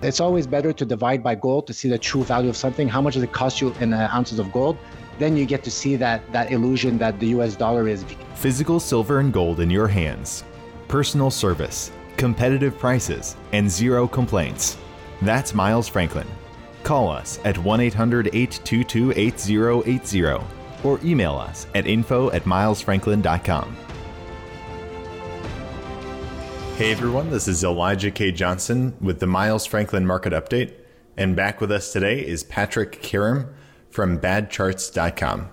It's always better to divide by gold to see the true value of something. How much does it cost you in uh, ounces of gold? Then you get to see that that illusion that the US dollar is. Physical silver and gold in your hands. Personal service, competitive prices, and zero complaints. That's Miles Franklin. Call us at 1 800 822 8080 or email us at info at milesfranklin.com. Hey everyone, this is Elijah K. Johnson with the Miles Franklin Market Update. And back with us today is Patrick Karam from badcharts.com.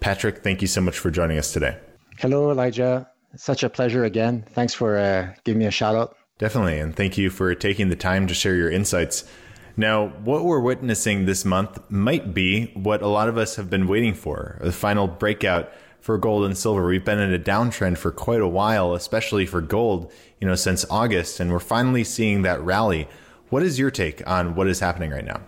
Patrick, thank you so much for joining us today. Hello, Elijah. such a pleasure again. Thanks for uh, giving me a shout out. Definitely. And thank you for taking the time to share your insights. Now, what we're witnessing this month might be what a lot of us have been waiting for the final breakout for gold and silver. We've been in a downtrend for quite a while, especially for gold, you know, since August, and we're finally seeing that rally. What is your take on what is happening right now?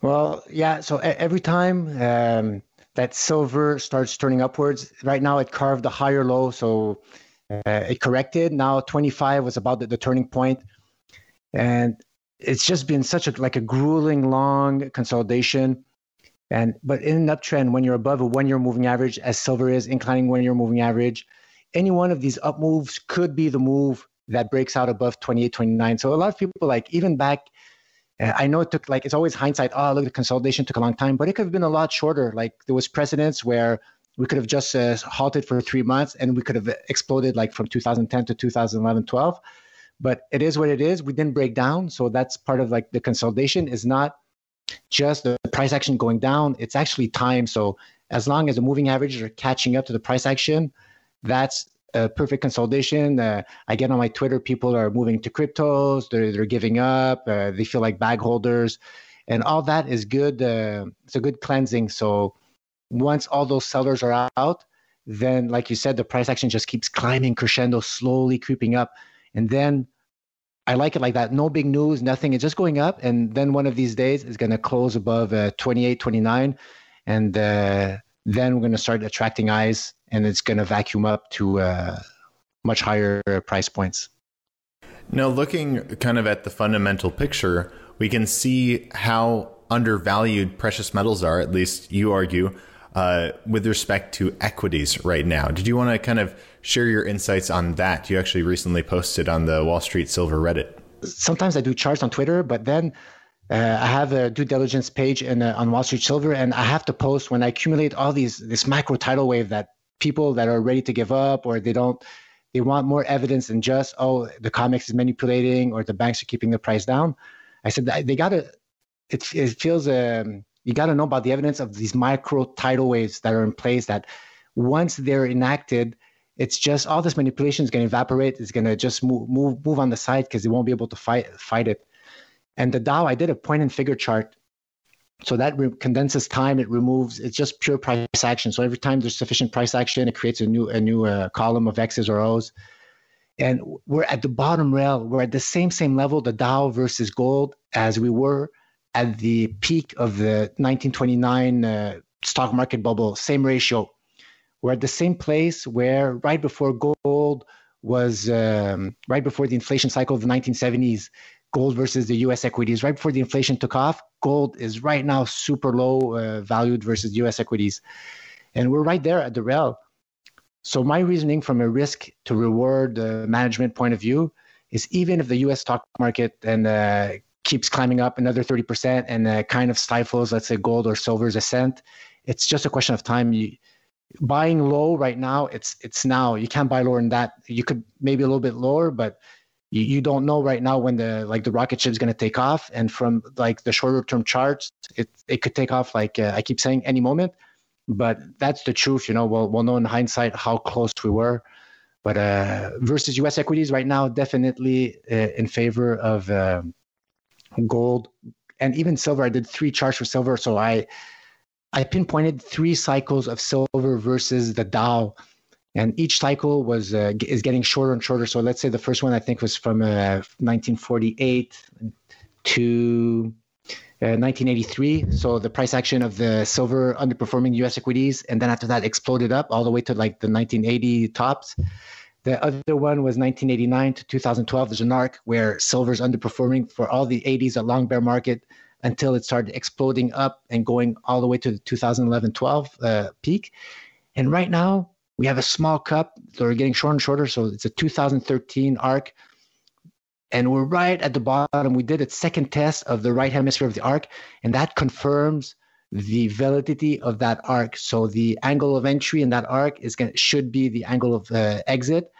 Well, yeah. So every time um, that silver starts turning upwards, right now it carved a higher low, so uh, it corrected. Now 25 was about the, the turning point, and it's just been such a like a grueling long consolidation and but in an uptrend, when you're above a one-year moving average, as silver is inclining one-year moving average, any one of these up moves could be the move that breaks out above 28, 29. So a lot of people like even back. Uh, I know it took like it's always hindsight. Oh, look, the consolidation took a long time, but it could have been a lot shorter. Like there was precedents where we could have just uh, halted for three months and we could have exploded like from 2010 to 2011, 12. But it is what it is. We didn't break down, so that's part of like the consolidation is not just the price action going down, it's actually time. So as long as the moving averages are catching up to the price action, that's a perfect consolidation. Uh, I get on my Twitter, people are moving to cryptos, they're, they're giving up, uh, they feel like bag holders, and all that is good. Uh, it's a good cleansing. So once all those sellers are out, then, like you said, the price action just keeps climbing crescendo, slowly creeping up. And then I like it like that. No big news, nothing. It's just going up. And then one of these days it's going to close above uh, 28, 29. And uh, then we're going to start attracting eyes and it's going to vacuum up to uh, much higher price points. Now, looking kind of at the fundamental picture, we can see how undervalued precious metals are, at least you argue, uh, with respect to equities right now. Did you want to kind of share your insights on that? You actually recently posted on the Wall Street Silver Reddit. Sometimes I do charts on Twitter, but then uh, I have a due diligence page in, uh, on Wall Street Silver, and I have to post when I accumulate all these this macro tidal wave that people that are ready to give up or they don't they want more evidence than just oh the COMEX is manipulating or the banks are keeping the price down. I said they got to. It, it feels um, you got to know about the evidence of these micro tidal waves that are in place that once they're enacted it's just all this manipulation is going to evaporate it's going to just move move move on the side because they won't be able to fight fight it. And the dow i did a point and figure chart. So that re- condenses time it removes it's just pure price action. So every time there's sufficient price action it creates a new a new uh, column of x's or o's. And we're at the bottom rail we're at the same same level the dow versus gold as we were at the peak of the 1929 uh, stock market bubble, same ratio. We're at the same place where right before gold was, um, right before the inflation cycle of the 1970s, gold versus the US equities, right before the inflation took off, gold is right now super low uh, valued versus US equities. And we're right there at the rail. So, my reasoning from a risk to reward uh, management point of view is even if the US stock market and uh, keeps climbing up another 30% and uh, kind of stifles, let's say, gold or silver's ascent, it's just a question of time. You, buying low right now, it's it's now. You can't buy lower than that. You could maybe a little bit lower, but you, you don't know right now when the like the rocket ship is going to take off. And from like the shorter term charts, it it could take off like uh, I keep saying any moment. But that's the truth, you know. We'll we'll know in hindsight how close we were. But uh, versus U.S. equities right now, definitely uh, in favor of. Uh, gold, and even silver. I did three charts for silver, so I I pinpointed three cycles of silver versus the Dow, and each cycle was uh, is getting shorter and shorter. So let's say the first one I think was from uh, 1948 to uh, 1983. So the price action of the silver underperforming U.S. equities, and then after that exploded up all the way to like the 1980 tops. The other one was 1989 to 2012. There's an arc where silver's underperforming for all the 80s, a long bear market until it started exploding up and going all the way to the 2011 12 uh, peak. And right now, we have a small cup. They're getting shorter and shorter. So it's a 2013 arc. And we're right at the bottom. We did a second test of the right hemisphere of the arc, and that confirms the validity of that arc. So the angle of entry in that arc is going should be the angle of uh, exit,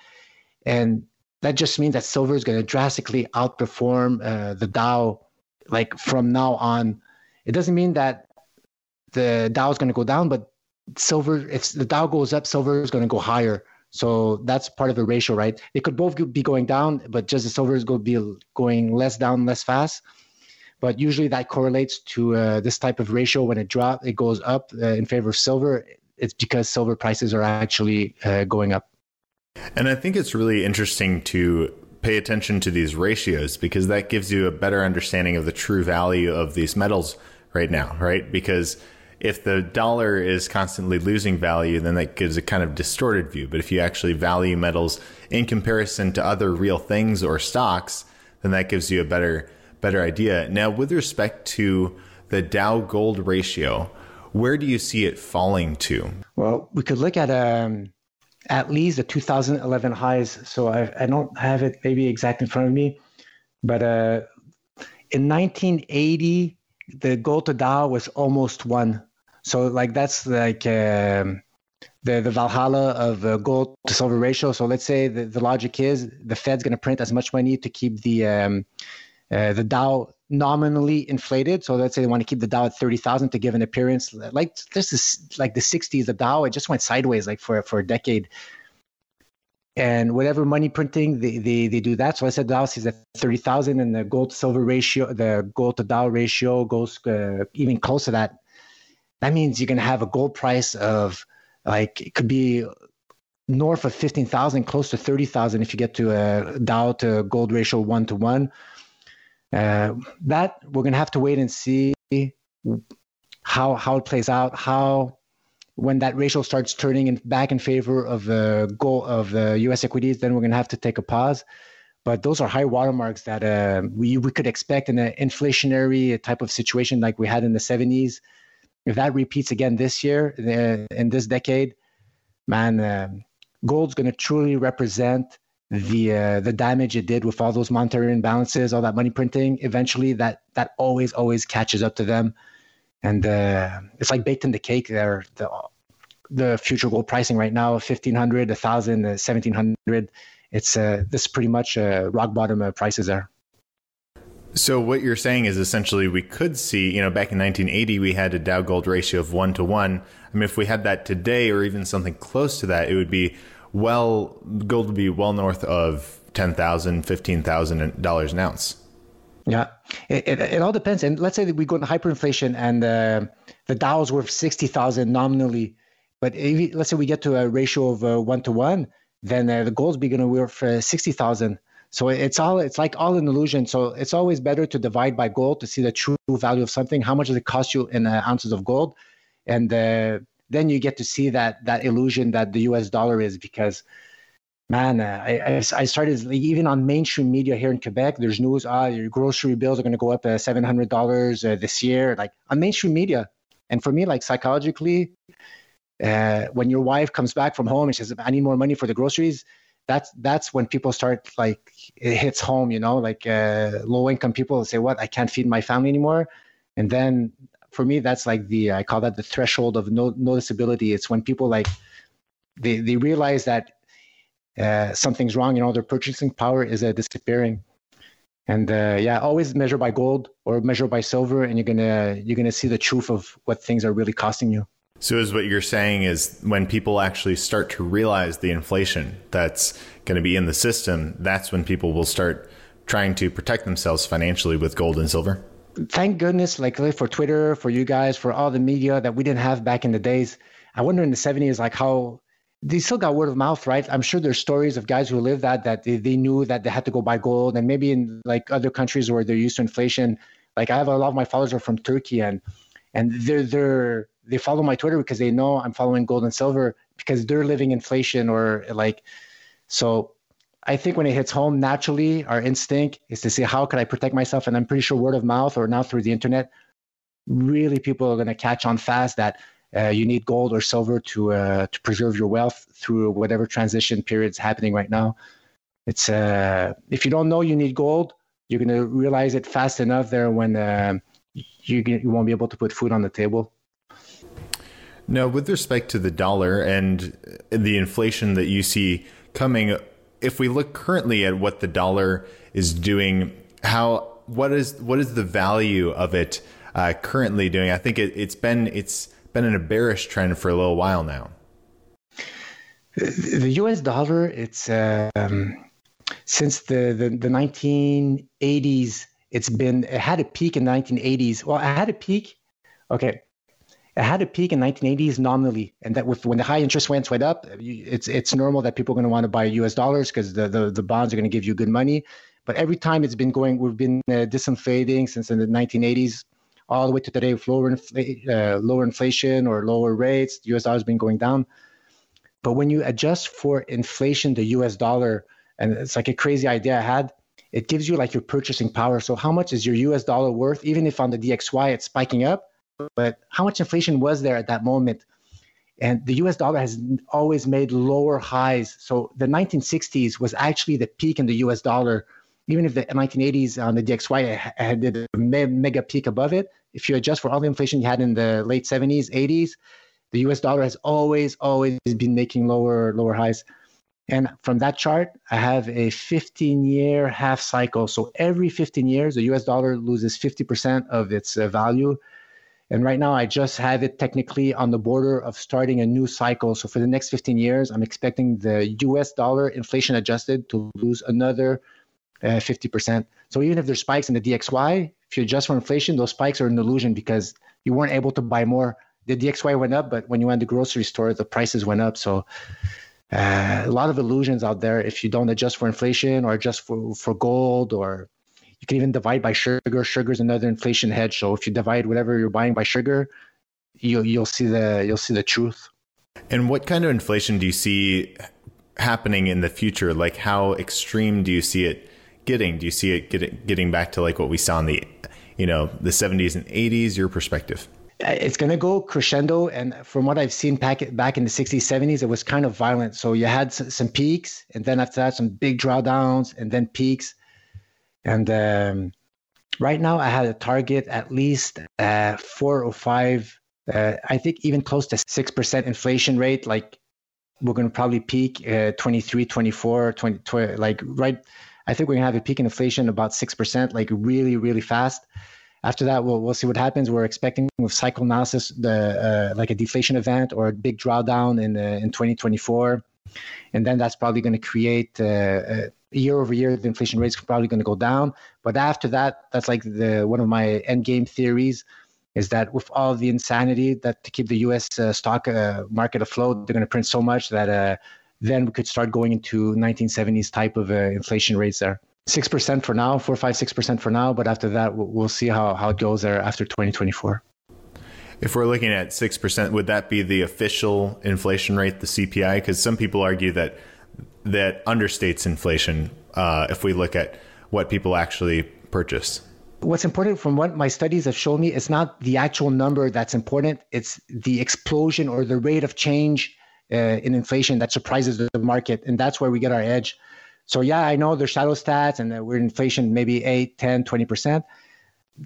and that just means that silver is going to drastically outperform uh, the Dow, like from now on. It doesn't mean that the Dow is going to go down, but silver, if the Dow goes up, silver is going to go higher. So that's part of the ratio, right? It could both be going down, but just the silver is going to be going less down, less fast. But usually that correlates to uh, this type of ratio. When it drops, it goes up uh, in favor of silver. It's because silver prices are actually uh, going up. And I think it's really interesting to pay attention to these ratios because that gives you a better understanding of the true value of these metals right now, right? Because if the dollar is constantly losing value, then that gives a kind of distorted view. But if you actually value metals in comparison to other real things or stocks, then that gives you a better better idea. Now, with respect to the Dow gold ratio, where do you see it falling to? Well, we could look at um, at least the 2011 highs. So I, I don't have it maybe exact in front of me, but uh, in 1980, the gold to Dow was almost one. So like that's like um, the the Valhalla of uh, gold to silver ratio. So let's say the, the logic is the Fed's going to print as much money to keep the um, uh, the Dow nominally inflated. So let's say they want to keep the Dow at 30,000 to give an appearance. Like this is like the 60s, the Dow, it just went sideways like for, for a decade. And whatever money printing, they, they, they do that. So I said Dow is at 30,000 and the gold to silver ratio, the gold to Dow ratio goes uh, even close to that. That means you're going to have a gold price of like, it could be north of 15,000, close to 30,000 if you get to a Dow to gold ratio one to one uh, that we're going to have to wait and see how how it plays out. How when that ratio starts turning in, back in favor of the goal of the U.S. equities, then we're going to have to take a pause. But those are high watermarks that uh, we we could expect in an inflationary type of situation like we had in the 70s. If that repeats again this year uh, in this decade, man, uh, gold's going to truly represent the uh, the damage it did with all those monetary imbalances, all that money printing, eventually that that always always catches up to them, and uh, it's like baked in the cake. There, the the future gold pricing right now, fifteen hundred, a thousand, uh, seventeen hundred. It's uh, this is pretty much uh, rock bottom uh, prices there. So what you're saying is essentially we could see, you know, back in 1980 we had a Dow gold ratio of one to one. I mean, if we had that today, or even something close to that, it would be well, gold would be well north of ten thousand, fifteen thousand dollars an ounce. Yeah, it, it, it, all depends. And let's say that we go into hyperinflation and uh, the Dow is worth sixty thousand nominally, but if, let's say we get to a ratio of uh, one to one, then uh, the gold's be going to worth uh, sixty thousand. So it's all it's like all an illusion. So it's always better to divide by gold to see the true value of something. How much does it cost you in uh, ounces of gold? And uh, then you get to see that that illusion that the U.S. dollar is because man, uh, I, I started even on mainstream media here in Quebec. There's news, ah, your grocery bills are going to go up uh, seven hundred dollars uh, this year, like on mainstream media. And for me, like psychologically, uh, when your wife comes back from home and says, "I need more money for the groceries," that's that's when people start like it hits home. You know, like uh, low income people say, "What? I can't feed my family anymore." And then for me that's like the i call that the threshold of no, noticeability. It's when people like they, they realize that uh, something's wrong you know their purchasing power is uh, disappearing. And uh, yeah always measure by gold or measure by silver and you're gonna you're gonna see the truth of what things are really costing you. So is what you're saying is when people actually start to realize the inflation that's going to be in the system that's when people will start trying to protect themselves financially with gold and silver thank goodness, like for Twitter, for you guys, for all the media that we didn't have back in the days. I wonder in the 70s, like how they still got word of mouth, right? I'm sure there's stories of guys who lived that that they, they knew that they had to go buy gold, and maybe in like other countries where they're used to inflation. Like I have a lot of my followers are from Turkey, and and they're they're they follow my Twitter because they know I'm following gold and silver because they're living inflation or like So I think when it hits home, naturally, our instinct is to say, how can I protect myself? And I'm pretty sure word of mouth or now through the internet, really people are going to catch on fast that uh, you need gold or silver to uh, to preserve your wealth through whatever transition period's happening right now. It's uh, if you don't know you need gold, you're going to realize it fast enough there when uh, you, you won't be able to put food on the table. Now, with respect to the dollar and the inflation that you see coming, if we look currently at what the dollar is doing, how what is what is the value of it uh, currently doing? I think it, has been it's been in a bearish trend for a little while now. The U.S. dollar, it's um, since the, the the 1980s. It's been it had a peak in the 1980s. Well, it had a peak. Okay, it had a peak in 1980s nominally, and that with when the high interest rates went up, it's it's normal that people are going to want to buy U.S. dollars because the, the the bonds are going to give you good money. But every time it's been going, we've been uh, disinflating since in the 1980s, all the way to today with lower infl- uh, lower inflation or lower rates. The U.S. dollar has been going down. But when you adjust for inflation, the U.S. dollar, and it's like a crazy idea I had. It gives you like your purchasing power. So how much is your U.S. dollar worth? Even if on the DXY it's spiking up, but how much inflation was there at that moment? And the US dollar has always made lower highs. So the 1960s was actually the peak in the US dollar. Even if the 1980s on the DXY had a mega peak above it, if you adjust for all the inflation you had in the late 70s, 80s, the US dollar has always, always been making lower, lower highs. And from that chart, I have a 15 year half cycle. So every 15 years, the US dollar loses 50% of its uh, value. And right now, I just have it technically on the border of starting a new cycle. So for the next 15 years, I'm expecting the US dollar inflation adjusted to lose another uh, 50%. So even if there's spikes in the DXY, if you adjust for inflation, those spikes are an illusion because you weren't able to buy more. The DXY went up, but when you went to the grocery store, the prices went up. So uh, a lot of illusions out there if you don't adjust for inflation or adjust for, for gold or you can even divide by sugar. Sugar is another inflation hedge. So if you divide whatever you're buying by sugar, you'll you'll see the you'll see the truth. And what kind of inflation do you see happening in the future? Like how extreme do you see it getting? Do you see it getting getting back to like what we saw in the you know the 70s and 80s? Your perspective? It's going to go crescendo, and from what I've seen back back in the 60s, 70s, it was kind of violent. So you had some peaks, and then after that, some big drawdowns, and then peaks and um, right now, I had a target at least uh, four or five, uh, I think even close to 6% inflation rate. Like we're going to probably peak uh, 23, 24, 20, 20, like right. I think we're going to have a peak in inflation about 6%, like really, really fast. After that, we'll, we'll see what happens. We're expecting with cycle analysis, the uh, like a deflation event or a big drawdown in, uh, in 2024. And then that's probably going to create uh, year over year, the inflation rate is probably going to go down. But after that, that's like the one of my end game theories is that with all the insanity that to keep the U.S. Uh, stock uh, market afloat, they're going to print so much that uh, then we could start going into 1970s type of uh, inflation rates there. Six percent for now, four, five, six percent for now. But after that, we'll, we'll see how, how it goes there after 2024. If we're looking at 6%, would that be the official inflation rate, the CPI? Because some people argue that that understates inflation uh, if we look at what people actually purchase. What's important from what my studies have shown me is not the actual number that's important, it's the explosion or the rate of change uh, in inflation that surprises the market. And that's where we get our edge. So, yeah, I know there's shadow stats and we're inflation maybe 8, 10, 20%.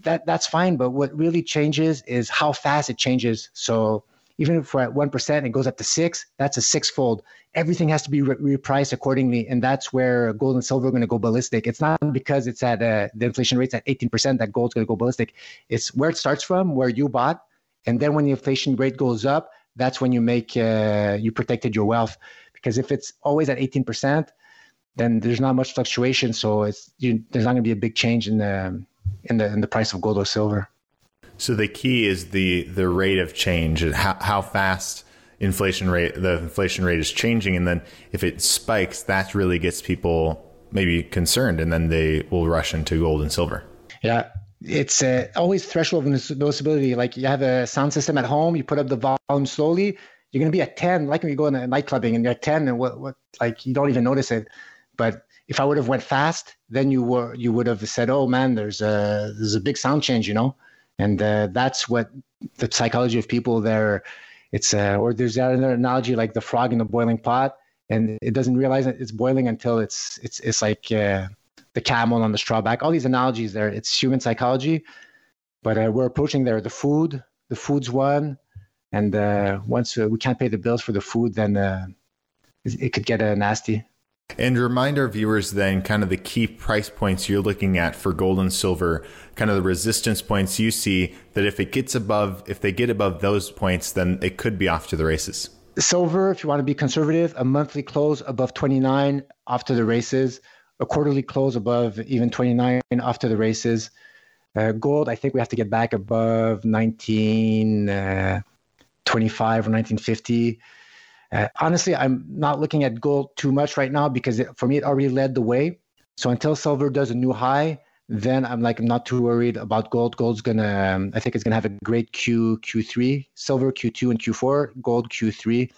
That, that's fine. But what really changes is how fast it changes. So, even if we're at 1% and it goes up to 6 that's a sixfold everything has to be re- repriced accordingly and that's where gold and silver are going to go ballistic it's not because it's at uh, the inflation rate's at 18% that gold's going to go ballistic it's where it starts from where you bought and then when the inflation rate goes up that's when you make uh, you protected your wealth because if it's always at 18% then there's not much fluctuation so it's you, there's not going to be a big change in the in the in the price of gold or silver so the key is the the rate of change, how how fast inflation rate the inflation rate is changing, and then if it spikes, that really gets people maybe concerned, and then they will rush into gold and silver. Yeah, it's uh, always threshold of noticeability. Like you have a sound system at home, you put up the volume slowly, you're gonna be at 10, like when you go in a nightclubbing and you're at 10 and what what like you don't even notice it. But if I would have went fast, then you were you would have said, "Oh man, there's a there's a big sound change," you know, and uh, that's what the psychology of people there. It's uh, or there's another analogy like the frog in the boiling pot, and it doesn't realize it's boiling until it's it's it's like uh, the camel on the straw back. All these analogies there, it's human psychology, but uh, we're approaching there. The food, the food's one, and uh, once uh, we can't pay the bills for the food, then it, it could get nasty. And remind our viewers then kind of the key price points you're looking at for gold and silver, kind of the resistance points you see that if it gets above, if they get above those points, then it could be off to the races. Silver, if you want to be conservative, a monthly close above 29 off to the races, a quarterly close above even 29 off to the races. Uh, gold, I think we have to get back above 1925 uh, or 1950. Uh, honestly, I'm not looking at gold too much right now because it, for me, it already led the way. So until silver does a new high, then I'm like I'm not too worried about gold. Gold's gonna, um, I think it's gonna have a great Q Q3, silver Q2 and Q4, gold Q3.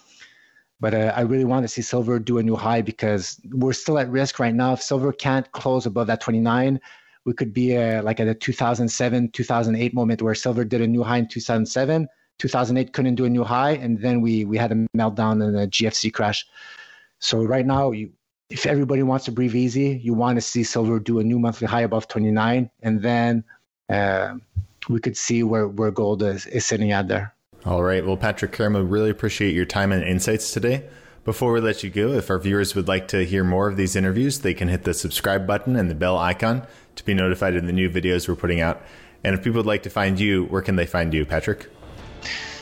But uh, I really want to see silver do a new high because we're still at risk right now. If silver can't close above that 29, we could be uh, like at a 2007, 2008 moment where silver did a new high in 2007 2008 couldn't do a new high, and then we we had a meltdown and a GFC crash. So right now, you, if everybody wants to breathe easy, you want to see silver do a new monthly high above 29, and then uh, we could see where where gold is, is sitting at there. All right. Well, Patrick Karam, really appreciate your time and insights today. Before we let you go, if our viewers would like to hear more of these interviews, they can hit the subscribe button and the bell icon to be notified of the new videos we're putting out. And if people would like to find you, where can they find you, Patrick?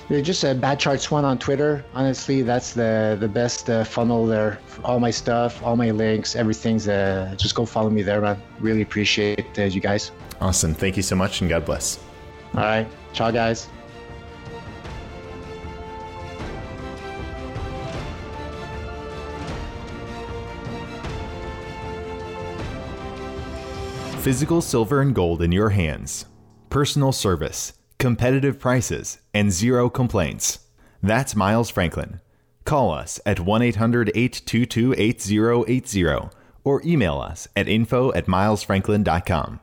They're just a bad charts one on Twitter. Honestly, that's the the best uh, funnel there. All my stuff, all my links, everything's. Uh, just go follow me there, man. Really appreciate uh, you guys. Awesome. Thank you so much, and God bless. All right. Ciao, guys. Physical silver and gold in your hands. Personal service competitive prices, and zero complaints. That's Miles Franklin. Call us at 1 800 822 8080 or email us at info at milesfranklin.com.